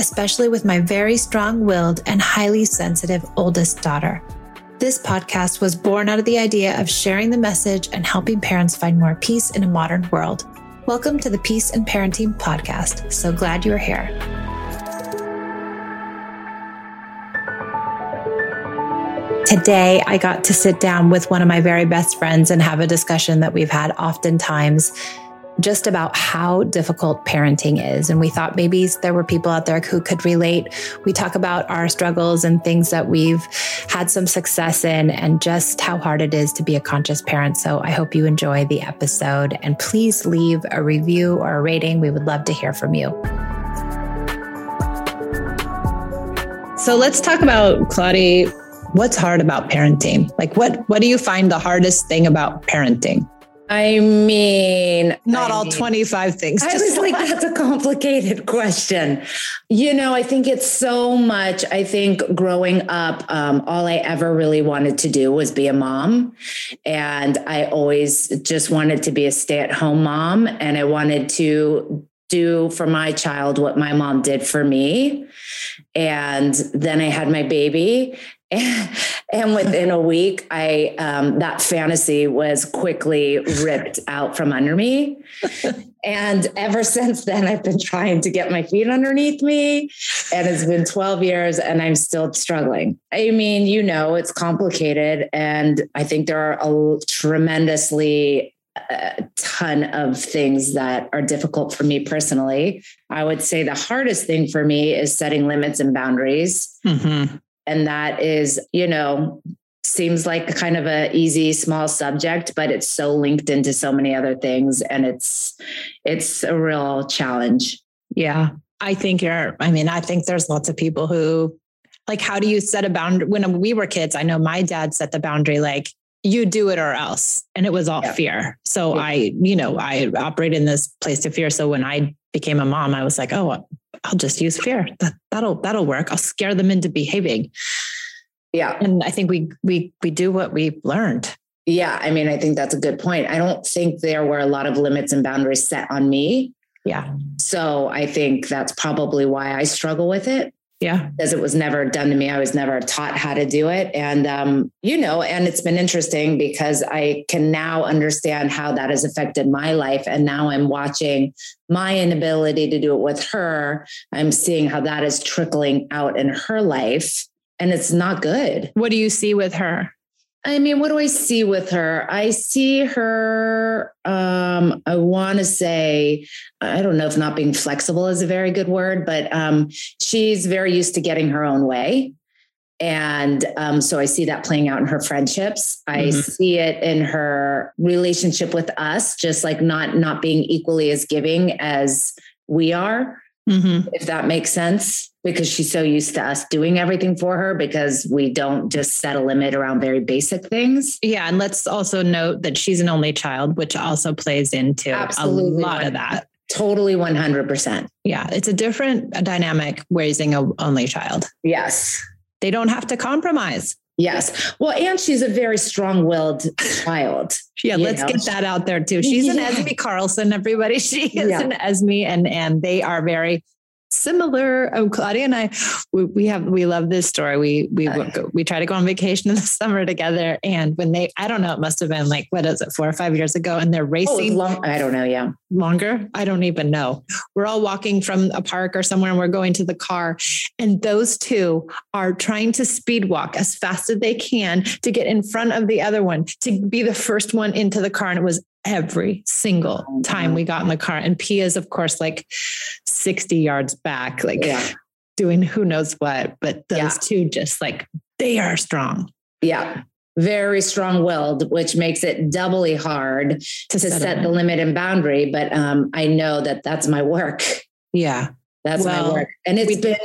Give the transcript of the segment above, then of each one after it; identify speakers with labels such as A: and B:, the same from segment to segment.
A: especially with my very strong willed and highly sensitive oldest daughter. This podcast was born out of the idea of sharing the message and helping parents find more peace in a modern world. Welcome to the Peace in Parenting Podcast. So glad you're here. Today, I got to sit down with one of my very best friends and have a discussion that we've had oftentimes just about how difficult parenting is. And we thought maybe there were people out there who could relate. We talk about our struggles and things that we've had some success in and just how hard it is to be a conscious parent. So I hope you enjoy the episode and please leave a review or a rating. We would love to hear from you. So let's talk about Claudie. What's hard about parenting? Like what what do you find the hardest thing about parenting?
B: I mean,
A: not
B: I
A: all
B: mean,
A: 25 things.
B: I was like, that's a complicated question. You know, I think it's so much. I think growing up, um, all I ever really wanted to do was be a mom. And I always just wanted to be a stay at home mom. And I wanted to do for my child what my mom did for me. And then I had my baby and within a week i um, that fantasy was quickly ripped out from under me and ever since then i've been trying to get my feet underneath me and it's been 12 years and i'm still struggling i mean you know it's complicated and i think there are a tremendously a ton of things that are difficult for me personally. I would say the hardest thing for me is setting limits and boundaries. Mm-hmm. And that is, you know, seems like kind of a easy small subject but it's so linked into so many other things and it's it's a real challenge.
A: Yeah. I think you're i mean i think there's lots of people who like how do you set a boundary? When we were kids i know my dad set the boundary like you do it or else and it was all yeah. fear. So yeah. i you know i operate in this place of fear. So when i became a mom i was like oh I'll just use fear. That that'll that'll work. I'll scare them into behaving.
B: Yeah.
A: And I think we we we do what we learned.
B: Yeah, I mean, I think that's a good point. I don't think there were a lot of limits and boundaries set on me.
A: Yeah.
B: So I think that's probably why I struggle with it.
A: Yeah.
B: Because it was never done to me. I was never taught how to do it. And, um, you know, and it's been interesting because I can now understand how that has affected my life. And now I'm watching my inability to do it with her. I'm seeing how that is trickling out in her life. And it's not good.
A: What do you see with her?
B: I mean, what do I see with her? I see her, um, I want to say, I don't know if not being flexible is a very good word, but um, she's very used to getting her own way. And um, so I see that playing out in her friendships. I mm-hmm. see it in her relationship with us, just like not not being equally as giving as we are, mm-hmm. if that makes sense because she's so used to us doing everything for her because we don't just set a limit around very basic things.
A: Yeah. And let's also note that she's an only child, which also plays into Absolutely. a lot of that.
B: Totally 100%.
A: Yeah. It's a different dynamic raising a only child.
B: Yes.
A: They don't have to compromise.
B: Yes. Well, and she's a very strong willed child.
A: Yeah, let's know? get that out there too. She's yeah. an Esme Carlson, everybody. She is yeah. an Esme, and and they are very similar. Oh, Claudia and I, we, we have we love this story. We we uh. go, we try to go on vacation in the summer together, and when they, I don't know, it must have been like what is it, four or five years ago, and they're oh, racing.
B: Oh, long, I don't know. Yeah,
A: longer. I don't even know. We're all walking from a park or somewhere, and we're going to the car, and those two are trying to speed walk as fast as they can to get in front of the other one to be the first one into the car, and it was every single oh, time we got in the car. And Pia's, of course, like 60 yards back, like yeah. doing who knows what. But those yeah. two just like, they are strong.
B: Yeah. Very strong willed, which makes it doubly hard to, to set, set the limit and boundary. But um, I know that that's my work.
A: Yeah.
B: That's well, my work. And it's we, been,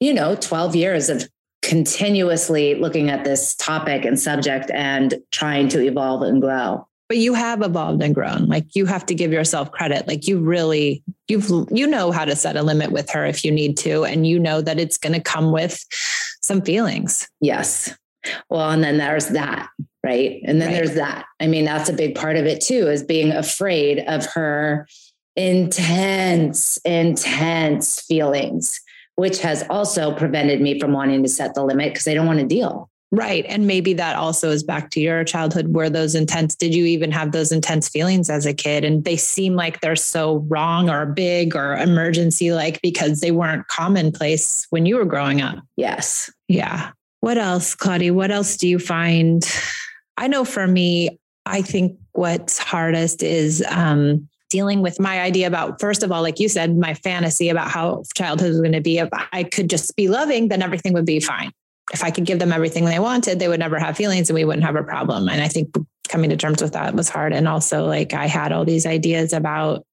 B: you know, 12 years of continuously looking at this topic and subject and trying to evolve and grow
A: but you have evolved and grown. Like you have to give yourself credit. Like you really you've you know how to set a limit with her if you need to and you know that it's going to come with some feelings.
B: Yes. Well and then there's that right? And then right. there's that. I mean that's a big part of it too is being afraid of her intense intense feelings which has also prevented me from wanting to set the limit because i don't want to deal
A: Right. And maybe that also is back to your childhood where those intense, did you even have those intense feelings as a kid? And they seem like they're so wrong or big or emergency like because they weren't commonplace when you were growing up.
B: Yes.
A: Yeah. What else, Claudia? What else do you find? I know for me, I think what's hardest is um, dealing with my idea about, first of all, like you said, my fantasy about how childhood was going to be. If I could just be loving, then everything would be fine if I could give them everything they wanted, they would never have feelings and we wouldn't have a problem. And I think coming to terms with that was hard. And also, like, I had all these ideas about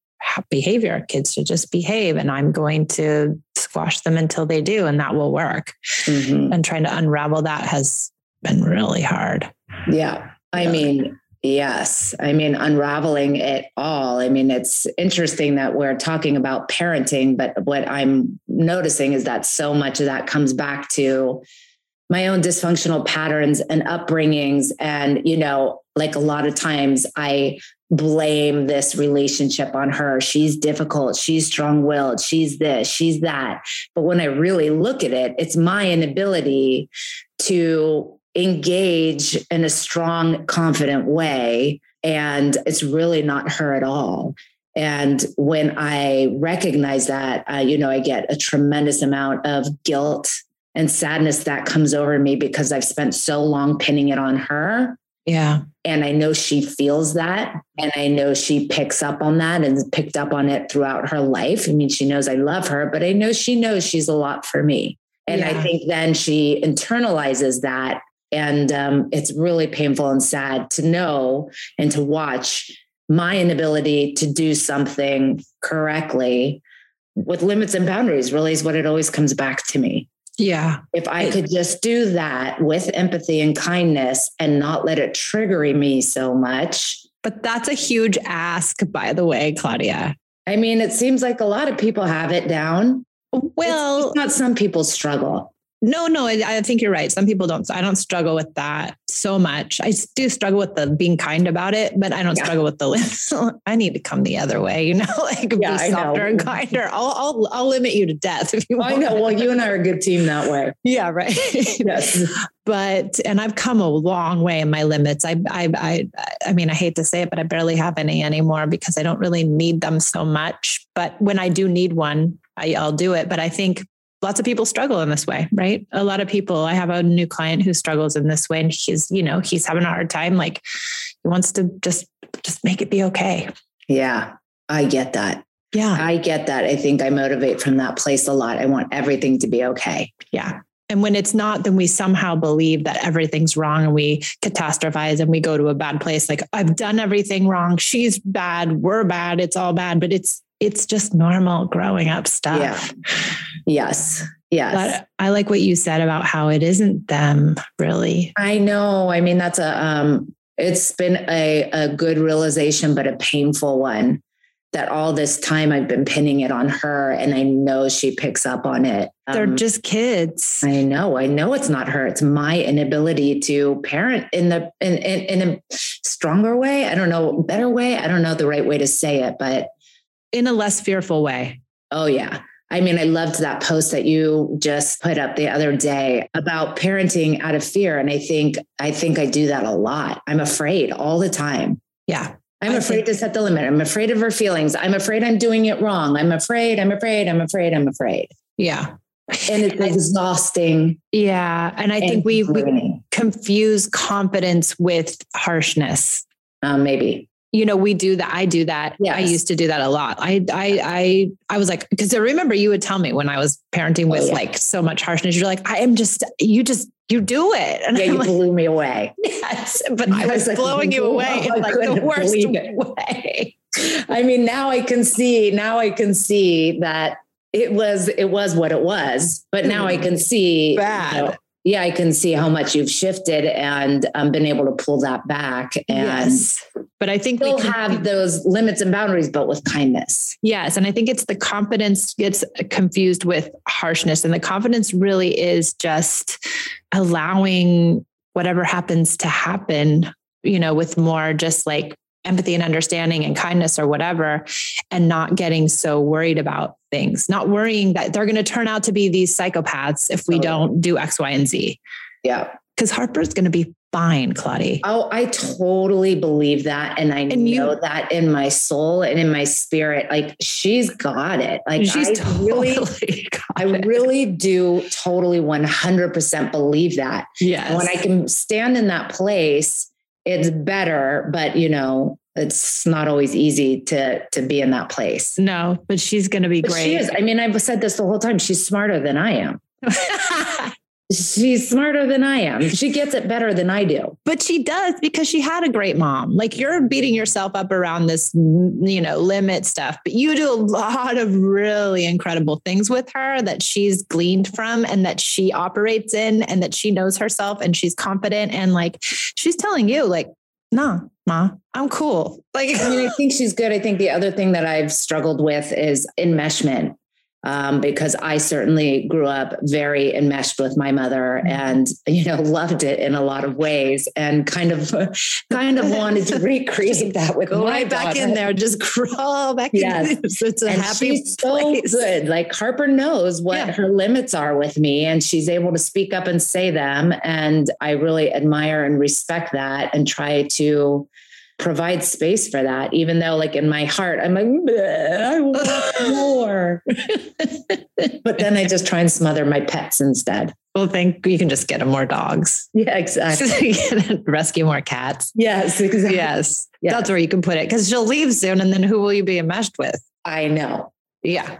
A: behavior. Kids should just behave, and I'm going to squash them until they do, and that will work. Mm-hmm. And trying to unravel that has been really hard.
B: Yeah. I mean, Yes. I mean, unraveling it all. I mean, it's interesting that we're talking about parenting, but what I'm noticing is that so much of that comes back to my own dysfunctional patterns and upbringings. And, you know, like a lot of times I blame this relationship on her. She's difficult. She's strong willed. She's this, she's that. But when I really look at it, it's my inability to engage in a strong, confident way. And it's really not her at all. And when I recognize that, uh, you know, I get a tremendous amount of guilt and sadness that comes over me because I've spent so long pinning it on her.
A: Yeah.
B: And I know she feels that. And I know she picks up on that and picked up on it throughout her life. I mean, she knows I love her, but I know she knows she's a lot for me. And yeah. I think then she internalizes that. And um, it's really painful and sad to know and to watch my inability to do something correctly with limits and boundaries, really, is what it always comes back to me.
A: Yeah.
B: If I could just do that with empathy and kindness and not let it trigger me so much.
A: But that's a huge ask, by the way, Claudia.
B: I mean, it seems like a lot of people have it down.
A: Well,
B: it's, not some people struggle.
A: No, no, I, I, think you're right. Some people don't. I don't struggle with that so much. I do struggle with the being kind about it, but I don't yeah. struggle with the. Limits. I need to come the other way, you know, like yeah, be softer and kinder. I'll, I'll, I'll limit you to death if you want.
B: I know. Well, you and I are a good team that way.
A: Yeah, right. yes. But and I've come a long way in my limits. I, I, I, I mean, I hate to say it, but I barely have any anymore because I don't really need them so much. But when I do need one, I, I'll do it. But I think lots of people struggle in this way, right? A lot of people, I have a new client who struggles in this way and he's, you know, he's having a hard time. Like he wants to just, just make it be okay.
B: Yeah. I get that.
A: Yeah.
B: I get that. I think I motivate from that place a lot. I want everything to be okay.
A: Yeah. And when it's not, then we somehow believe that everything's wrong and we catastrophize and we go to a bad place. Like, I've done everything wrong. She's bad. We're bad. It's all bad. But it's it's just normal growing up stuff.
B: Yeah. Yes. Yes.
A: But I like what you said about how it isn't them really.
B: I know. I mean, that's a um it's been a, a good realization, but a painful one that all this time I've been pinning it on her and I know she picks up on it.
A: They're um, just kids.
B: I know. I know it's not her. It's my inability to parent in the in, in, in a stronger way. I don't know, better way. I don't know the right way to say it, but
A: in a less fearful way.
B: Oh yeah. I mean, I loved that post that you just put up the other day about parenting out of fear. And I think, I think I do that a lot. I'm afraid all the time.
A: Yeah.
B: I'm afraid to set the limit. I'm afraid of her feelings. I'm afraid I'm doing it wrong. I'm afraid, I'm afraid, I'm afraid, I'm afraid.
A: Yeah.
B: And it's exhausting.
A: Yeah. And I and think we, we confuse confidence with harshness.
B: Um, maybe
A: you know we do that i do that yes. i used to do that a lot i i i, I was like because i remember you would tell me when i was parenting with oh, yeah. like so much harshness you're like i am just you just you do it
B: and yeah I'm you like, blew me away
A: yes but i was, like, blowing you away in like the worst way
B: i mean now i can see now i can see that it was it was what it was but now i can see
A: bad you know,
B: yeah, I can see how much you've shifted and um, been able to pull that back. And yes.
A: But I think
B: we have those limits and boundaries, but with kindness.
A: Yes, and I think it's the confidence gets confused with harshness, and the confidence really is just allowing whatever happens to happen. You know, with more just like empathy and understanding and kindness or whatever, and not getting so worried about things, not worrying that they're going to turn out to be these psychopaths if we don't do X, Y, and Z.
B: Yeah.
A: Because Harper's going to be fine, Claudia.
B: Oh, I totally believe that. And I and know you, that in my soul and in my spirit. Like she's got it. Like she's I totally really, I really do totally 100% believe that.
A: Yes.
B: When I can stand in that place, it's better, but you know, it's not always easy to to be in that place.
A: No, but she's going to be but great. She is.
B: I mean, I've said this the whole time. She's smarter than I am. she's smarter than I am. She gets it better than I do.
A: But she does because she had a great mom. Like you're beating yourself up around this, you know, limit stuff, but you do a lot of really incredible things with her that she's gleaned from and that she operates in and that she knows herself and she's confident and like she's telling you like nah, ma, I'm cool.
B: Like, I mean, I think she's good. I think the other thing that I've struggled with is enmeshment. Um, because I certainly grew up very enmeshed with my mother and you know loved it in a lot of ways and kind of kind of wanted to recreate that with
A: Go
B: my
A: right back in there, just crawl back yes. in. So it's a and happy she's place.
B: so good. Like Harper knows what yeah. her limits are with me and she's able to speak up and say them. And I really admire and respect that and try to provide space for that, even though, like in my heart, I'm like, I want more. but then I just try and smother my pets instead.
A: Well, think you can just get them more dogs.
B: Yeah, exactly.
A: Rescue more cats.
B: Yes, exactly.
A: Yes, yes. that's where you can put it because she'll leave soon, and then who will you be enmeshed with?
B: I know.
A: Yeah.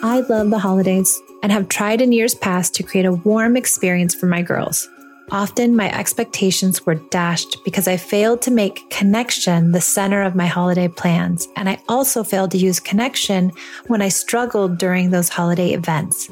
C: I love the holidays and have tried in years past to create a warm experience for my girls. Often my expectations were dashed because I failed to make connection the center of my holiday plans. And I also failed to use connection when I struggled during those holiday events.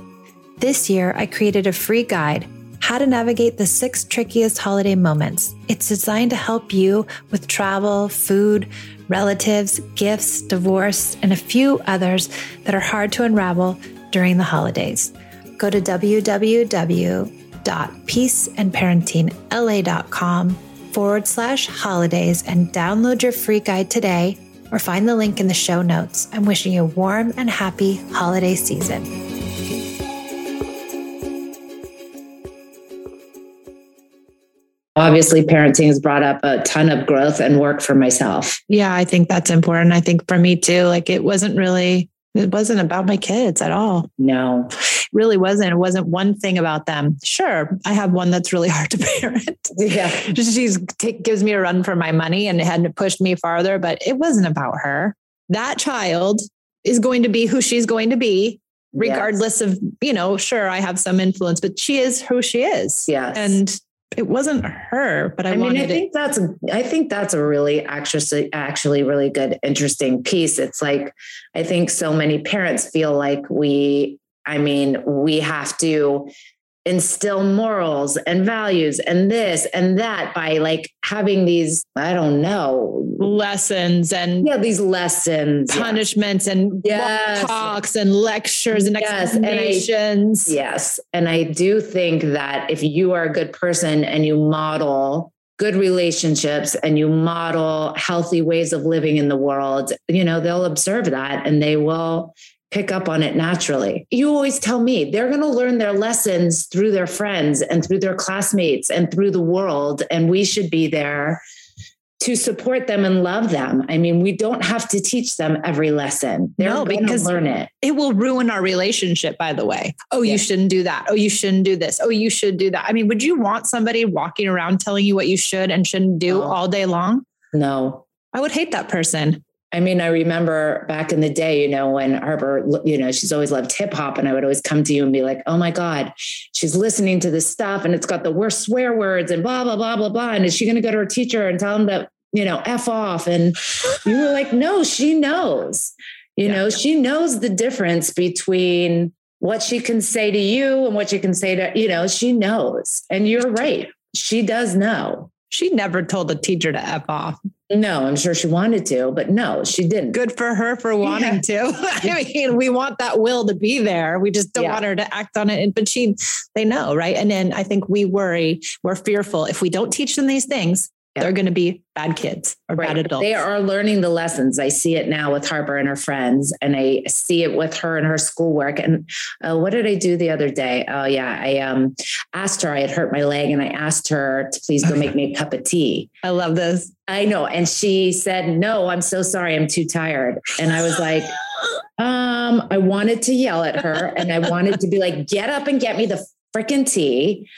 C: This year, I created a free guide, How to Navigate the Six Trickiest Holiday Moments. It's designed to help you with travel, food, relatives, gifts, divorce, and a few others that are hard to unravel during the holidays. Go to www www.peaceandparentingla.com forward slash holidays and download your free guide today or find the link in the show notes. I'm wishing you a warm and happy holiday season.
B: Obviously, parenting has brought up a ton of growth and work for myself.
A: Yeah, I think that's important. I think for me too, like it wasn't really, it wasn't about my kids at all.
B: No
A: really wasn't. It wasn't one thing about them. Sure, I have one that's really hard to parent.
B: Yeah.
A: She's t- gives me a run for my money and it hadn't pushed me farther, but it wasn't about her. That child is going to be who she's going to be, regardless yes. of, you know, sure, I have some influence, but she is who she is.
B: Yes.
A: And it wasn't her, but I, I mean,
B: I think
A: it.
B: that's I think that's a really actually actually really good, interesting piece. It's like I think so many parents feel like we I mean, we have to instill morals and values and this and that by like having these, I don't know,
A: lessons and
B: yeah, these lessons,
A: punishments and yes. talks and lectures and yes. explanations.
B: And I, yes. And I do think that if you are a good person and you model good relationships and you model healthy ways of living in the world, you know, they'll observe that and they will pick up on it naturally. You always tell me they're going to learn their lessons through their friends and through their classmates and through the world. And we should be there to support them and love them. I mean, we don't have to teach them every lesson. They're no, because learn it.
A: It will ruin our relationship, by the way. Oh, yeah. you shouldn't do that. Oh, you shouldn't do this. Oh, you should do that. I mean, would you want somebody walking around telling you what you should and shouldn't do no. all day long?
B: No.
A: I would hate that person.
B: I mean, I remember back in the day, you know, when Harper, you know, she's always loved hip hop. And I would always come to you and be like, oh my God, she's listening to this stuff and it's got the worst swear words and blah, blah, blah, blah, blah. And is she going to go to her teacher and tell him that you know, F off? And you were like, no, she knows, you yeah. know, she knows the difference between what she can say to you and what she can say to, you know, she knows. And you're right. She does know.
A: She never told the teacher to F off.
B: No, I'm sure she wanted to, but no, she didn't.
A: Good for her for wanting yeah. to. I mean, we want that will to be there. We just don't yeah. want her to act on it. But she, they know, right? And then I think we worry, we're fearful if we don't teach them these things, they're going to be bad kids or right. bad adults.
B: They are learning the lessons. I see it now with Harper and her friends, and I see it with her and her schoolwork. And uh, what did I do the other day? Oh yeah, I um, asked her. I had hurt my leg, and I asked her to please go make me a cup of tea.
A: I love this.
B: I know, and she said, "No, I'm so sorry. I'm too tired." And I was like. Um, I wanted to yell at her and I wanted to be like, get up and get me the freaking tea.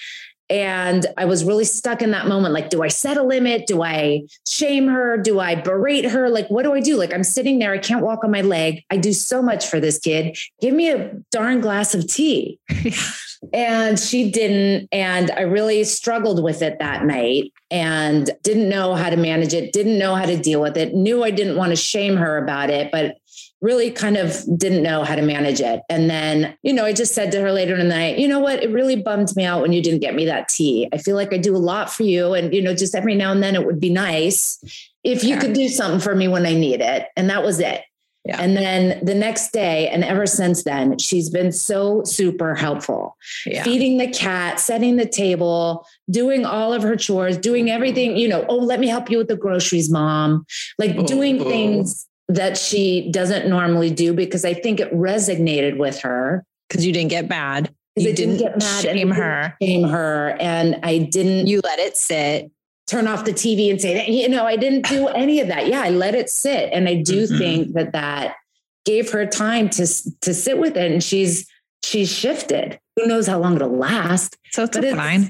B: And I was really stuck in that moment. Like, do I set a limit? Do I shame her? Do I berate her? Like, what do I do? Like, I'm sitting there, I can't walk on my leg. I do so much for this kid. Give me a darn glass of tea. and she didn't. And I really struggled with it that night and didn't know how to manage it, didn't know how to deal with it, knew I didn't want to shame her about it, but really kind of didn't know how to manage it. And then, you know, I just said to her later in the night, you know what? It really bummed me out when you didn't get me that tea. I feel like I do a lot for you. And, you know, just every now and then it would be nice if you could do something for me when I need it. And that was it. Yeah. And then the next day, and ever since then, she's been so super helpful. Yeah. Feeding the cat, setting the table, doing all of her chores, doing everything, you know, oh, let me help you with the groceries, mom. Like oh, doing oh. things that she doesn't normally do because I think it resonated with her.
A: Because you didn't get mad.
B: You didn't, didn't, get mad
A: shame her.
B: Shame her. And I didn't.
A: You let it sit.
B: Turn off the TV and say that. You know, I didn't do any of that. Yeah, I let it sit. And I do mm-hmm. think that that gave her time to, to sit with it. And she's, she's shifted. Who knows how long it'll last.
A: So it's fine.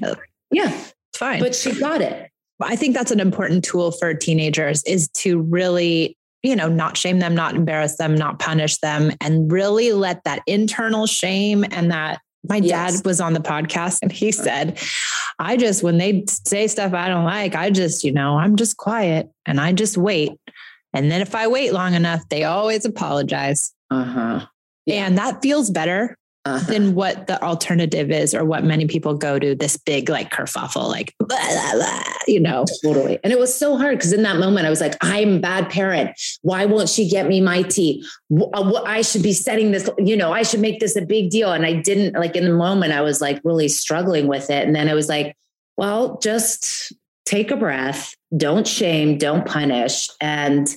B: Yeah. It's fine. But she got it.
A: I think that's an important tool for teenagers is to really you know, not shame them, not embarrass them, not punish them, and really let that internal shame and that my yes. dad was on the podcast and he said, I just, when they say stuff I don't like, I just, you know, I'm just quiet and I just wait. And then if I wait long enough, they always apologize. Uh huh. Yeah. And that feels better uh-huh. than what the alternative is or what many people go to this big like kerfuffle like blah, blah, blah, you know?
B: Totally. And it was so hard because in that moment i was like i'm a bad parent. Why won't she get me my tea uh, i should be setting this you know i should make this a big deal. And i didn't like in the moment i was like really struggling with it. And then i was like well just take a breath. Don't shame. Don't punish. And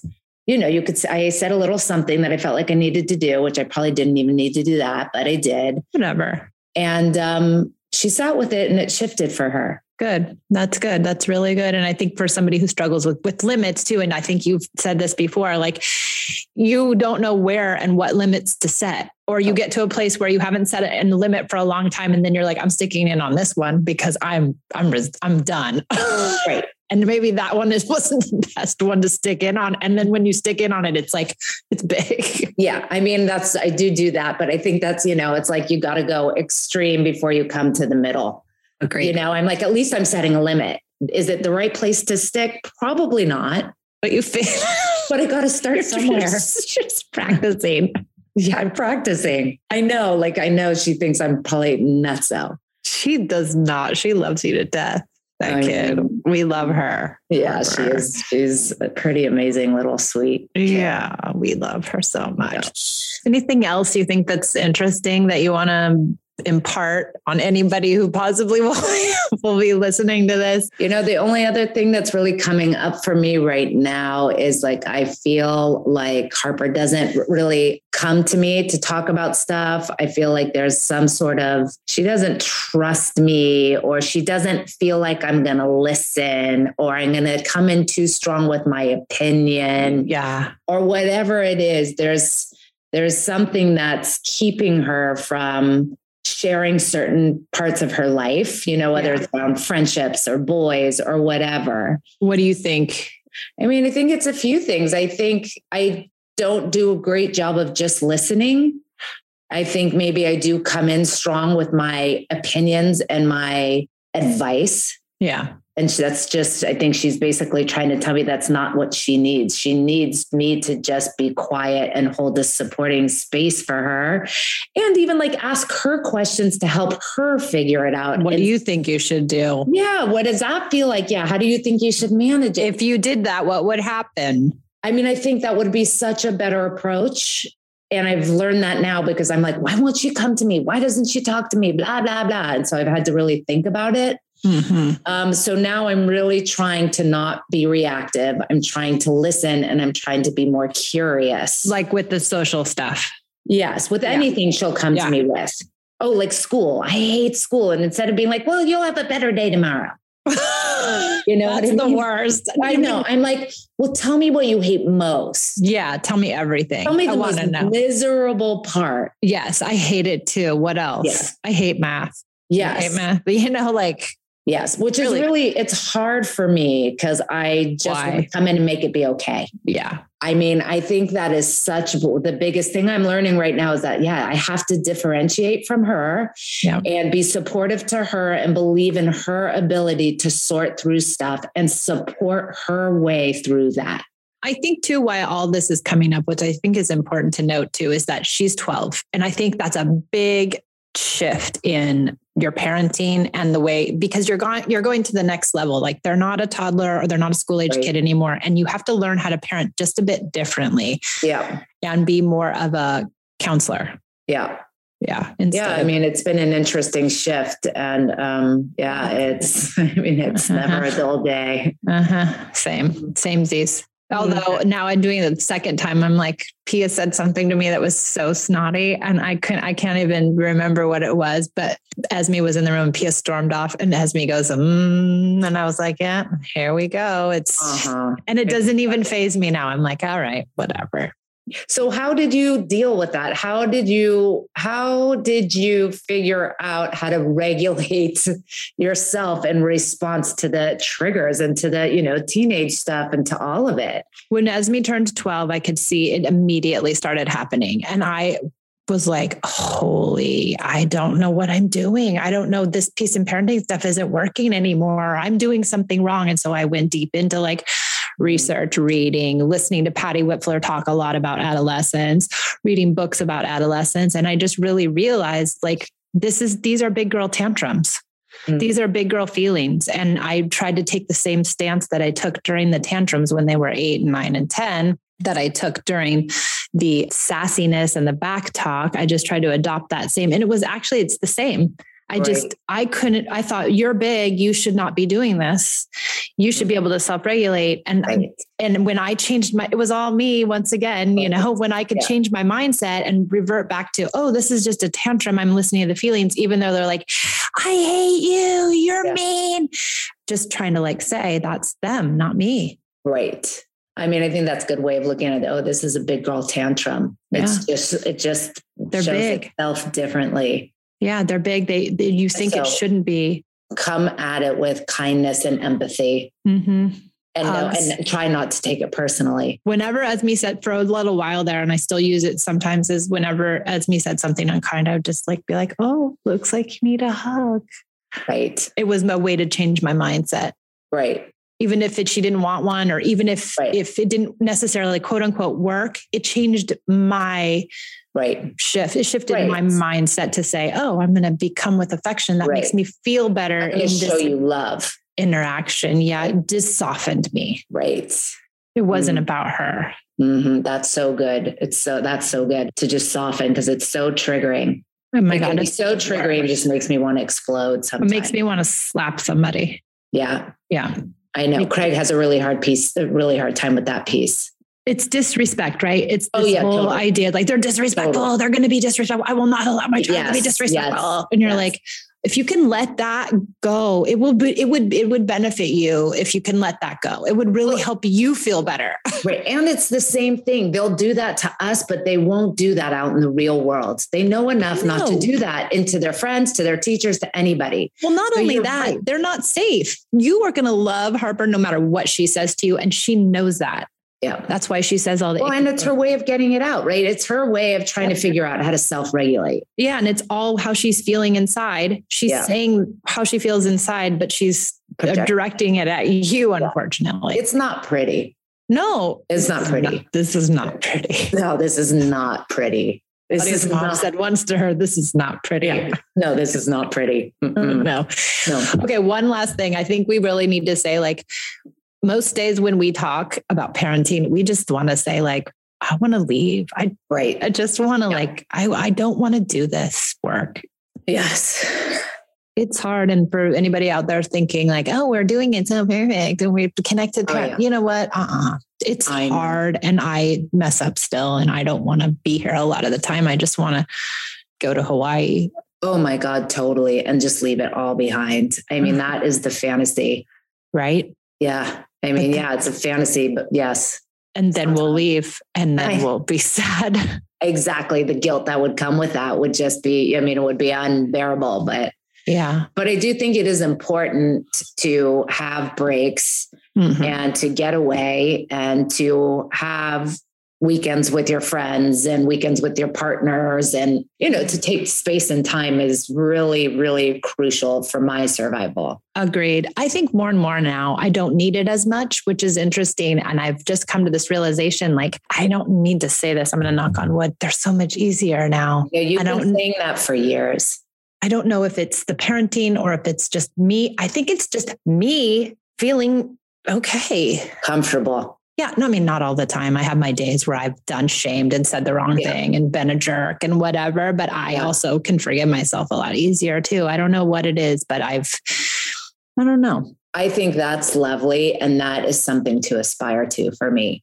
B: you know, you could, I said a little something that I felt like I needed to do, which I probably didn't even need to do that, but I did.
A: Whatever.
B: And um, she sat with it and it shifted for her.
A: Good. That's good. That's really good. And I think for somebody who struggles with, with limits too, and I think you've said this before, like you don't know where and what limits to set, or you get to a place where you haven't set a limit for a long time. And then you're like, I'm sticking in on this one because I'm, I'm, I'm done.
B: right
A: and maybe that one is wasn't the best one to stick in on. And then when you stick in on it it's like it's big.
B: Yeah i mean that's i do do that but i think that's you know it's like you got to go extreme before you come to the middle.
A: Agreed.
B: you know i'm like at least i'm setting a limit. Is it the right place to stick? Probably not.
A: But you feel
B: but i got to start somewhere.
A: just practicing.
B: Yeah i'm practicing. I know like i know she thinks i'm probably nuts though.
A: She does not. She loves you to death. That I kid. Mean, we love her.
B: Yeah, she is. She's a pretty amazing little sweet.
A: Kid. Yeah, we love her so much. Yeah. Anything else you think that's interesting that you want to impart on anybody who possibly will, will be listening to this?
B: You know, the only other thing that's really coming up for me right now is like I feel like Harper doesn't really come to me to talk about stuff. I feel like there's some sort of she doesn't trust me or she doesn't feel like I'm going to listen or I'm going to come in too strong with my opinion.
A: Yeah.
B: Or whatever it is. There's there's something that's keeping her from sharing certain parts of her life, you know, whether yeah. it's around friendships or boys or whatever.
A: What do you think?
B: I mean, I think it's a few things. I think I don't do a great job of just listening. I think maybe I do come in strong with my opinions and my advice.
A: Yeah.
B: And that's just, I think she's basically trying to tell me that's not what she needs. She needs me to just be quiet and hold a supporting space for her and even like ask her questions to help her figure it out.
A: What
B: and,
A: do you think you should do?
B: Yeah. What does that feel like? Yeah. How do you think you should manage it?
A: If you did that, what would happen?
B: I mean, I think that would be such a better approach. And I've learned that now because I'm like, why won't she come to me? Why doesn't she talk to me? Blah, blah, blah. And so I've had to really think about it. Mm-hmm. Um, so now I'm really trying to not be reactive. I'm trying to listen and I'm trying to be more curious.
A: Like with the social stuff.
B: Yes. With yeah. anything she'll come yeah. to me with. Oh, like school. I hate school. And instead of being like, well, you'll have a better day tomorrow.
A: you know, that's the worst.
B: I know. I'm like, well, tell me what you hate most.
A: Yeah, tell me everything.
B: Tell me the most miserable part.
A: Yes, I hate it too. What else?
B: Yes.
A: I hate math.
B: Yes,
A: I hate math. But you know, like
B: Yes, which really? is really it's hard for me because I just Why? want to come in and make it be okay.
A: Yeah.
B: I mean, I think that is such the biggest thing I'm learning right now is that yeah, I have to differentiate from her yeah. and be supportive to her and believe in her ability to sort through stuff and support her way through that.
A: I think too why all this is coming up, which I think is important to note too, is that she's 12. And I think that's a big shift in your parenting and the way because you're going you're going to the next level. Like they're not a toddler or they're not a school age right. kid anymore and you have to learn how to parent just a bit differently
B: yeah.
A: and be more of a counselor.
B: Yeah.
A: Yeah
B: yeah i mean it's been an interesting shift and um yeah it's i mean it's uh-huh. never a dull day.
A: Uh-huh. Same same z's Although now I'm doing it the second time, I'm like, Pia said something to me that was so snotty, and I couldn't, I can't even remember what it was. But Esme was in the room, Pia stormed off, and Esme goes, mm, and I was like, yeah, here we go. It's, uh-huh. and it doesn't even faze me now. I'm like, all right, whatever.
B: So how did you deal with that? How did you how did you figure out how to regulate yourself in response to the triggers and to the, you know, teenage stuff and to all of it?
A: When Esme turned 12, I could see it immediately started happening and I was like, holy, I don't know what I'm doing. I don't know this piece and parenting stuff isn't working anymore. I'm doing something wrong. And so I went deep into like research, reading, listening to Patty Wipfler talk a lot about adolescence, reading books about adolescence. And I just really realized like, this is, these are big girl tantrums. Mm. These are big girl feelings. And I tried to take the same stance that I took during the tantrums when they were eight and nine and 10 that I took during the sassiness and the back talk. I just tried to adopt that same. And it was actually, it's the same. I right. just, I couldn't, I thought you're big. You should not be doing this. You should be mm-hmm. able to self-regulate. And, right. and when I changed my, it was all me once again, you know, when I could yeah. change my mindset and revert back to, oh, this is just a tantrum. I'm listening to the feelings, even though they're like, I hate you. You're yeah. mean. Just trying to like say that's them, not me.
B: Right. I mean, I think that's a good way of looking at it. Oh, this is a big girl tantrum. It's just, it just
A: they're big.
B: itself differently.
A: Yeah, they're big. They, they you think so it shouldn't be.
B: Come at it with kindness and empathy. Mm-hmm. And, no, and try not to take it personally.
A: Whenever Esme said for a little while there, and I still use it sometimes, is whenever Esme said something unkind, I would just like be like, "Oh, looks like you need a hug."
B: Right.
A: It was my way to change my mindset.
B: Right
A: even if it, she didn't want one, or even if
B: Right.
A: if it didn't necessarily quote unquote work, it changed my
B: Right.
A: shift. It shifted
B: Right.
A: my mindset to say, "Oh, I'm going to become with affection. That makes me feel better
B: I'm
A: in
B: show you love.
A: interaction." Yeah, it just softened me.
B: Right.
A: It wasn't
B: Mm.
A: about her.
B: hmm That's so good. It's so, that's so good to just soften because it's so triggering.
A: Oh my
B: it
A: god, it's
B: so triggering. It just makes me want to explode sometimes.
A: It makes me want to slap somebody.
B: Yeah.
A: Yeah.
B: I know Craig has a really hard piece, a really hard time with that piece.
A: It's disrespect, right? It's
B: Oh, yeah,
A: whole
B: totally.
A: idea like they're disrespectful.
B: Totally.
A: They're going to be disrespectful. I will not allow my child to be disrespectful.
B: yes,
A: and you're
B: yes.
A: like, if you can let that go, it will be, it would, it would benefit you if you can let that go. It would really help you feel better.
B: Right. And it's the same thing. They'll do that to us, but they won't do that out in the real world. They know enough not to do that into their friends, to their teachers, to anybody.
A: Well, not
B: So
A: only that,
B: right.
A: they're not safe. You are going to love Harper no matter what she says to you. And she knows that.
B: Yeah.
A: That's why she says all the,
B: Well, and it's her way of getting it out, right? It's her way of trying to figure out how to self regulate.
A: yeah. And it's all how she's feeling inside. She's
B: Yeah.
A: saying how she feels inside, but she's uh, directing it at you, unfortunately.
B: It's not pretty.
A: no,
B: It's not pretty.
A: this is not pretty.
B: No, this is not pretty. This
A: Buddy's
B: is
A: mom
B: not,
A: said once to her, "This is not pretty."
B: Yeah. no, this is not pretty. Mm-mm.
A: no.
B: No.
A: Okay, one last thing. I think we really need to say like most days when we talk about parenting, we just want to say like I want to leave. I
B: Right.
A: I just want to
B: Yeah.
A: like I I don't want to do this work.
B: Yes.
A: It's hard and for anybody out there thinking like, "Oh, we're doing it so perfect and we're connected."
B: Oh, yeah.
A: You know what? Uh-uh. It's
B: I know.
A: hard and I mess up still and I don't want to be here a lot of the time. I just want to go to Hawaii.
B: Oh my God, totally. And just leave it all behind. I mean,
A: Mhm.
B: that is the fantasy.
A: Right.
B: Yeah. I mean, yeah, it's a fantasy, but yes,
A: And then we'll leave and then
B: I-
A: we'll be sad.
B: exactly. The guilt that would come with that would just be, I mean, it would be unbearable. But,
A: Yeah.
B: but I do think it is important to have breaks
A: Mhm.
B: and to get away and to have weekends with your friends and weekends with your partners and you know to take space and time is really really crucial for my survival
A: Agreed. I think more and more now, I don't need it as much, which is interesting. And I've just come to this realization like, I don't need to say this. I'm going to knock on wood. They're so much easier now.
B: yeah you've
A: I
B: been
A: don't-
B: saying that for years
A: I don't know if it's the parenting or if it's just me. I think it's just me feeling okay.
B: comfortable
A: Yeah. No, I mean, not all the time. I have my days where I've done shamed and said the wrong
B: Yeah.
A: thing and been a jerk and whatever, but I
B: Yeah.
A: also can forgive myself a lot easier too. I don't know what it is, but I've, I don't know.
B: i think that's lovely and that is something to aspire to for me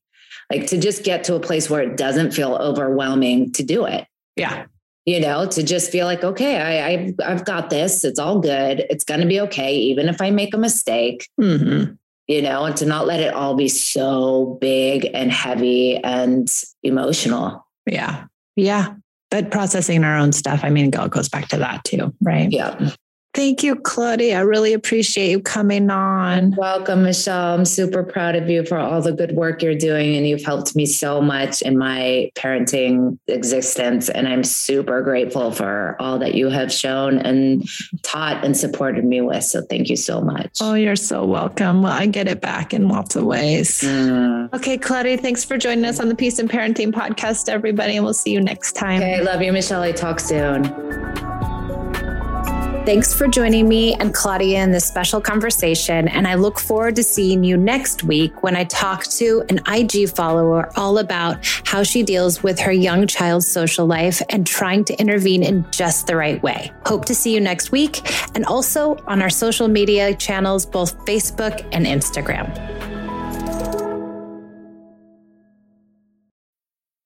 B: like to just get to a place where it doesn't feel overwhelming to do it
A: Yeah.
B: you know, to just feel like, okay, I, I've, I've got this. It's all good. It's going to be okay, even if I make a mistake,
A: hmm
B: you know, and to not let it all be so big and heavy and emotional.
A: Yeah. Yeah. But processing our own stuff, I mean, it goes back to that too, right?
B: Yeah.
A: Thank you, Claudia. I really appreciate you coming on.
B: Welcome, Michelle. I'm super proud of you for all the good work you're doing. And you've helped me so much in my parenting existence. And I'm super grateful for all that you have shown and taught and supported me with. So thank you so much.
A: Oh, you're so welcome. Well, I get it back in lots of ways.
B: Mm.
A: Okay, Claudia, thanks for joining us on the Peace in Parenting podcast, everybody. And we'll see you next time.
B: Okay, love you, Michelle. I talk soon.
D: Thanks for joining me and Claudia in this special conversation. And I look forward to seeing you next week when I talk to an IG follower all about how she deals with her young child's social life and trying to intervene in just the right way. Hope to see you next week and also on our social media channels, both Facebook and Instagram.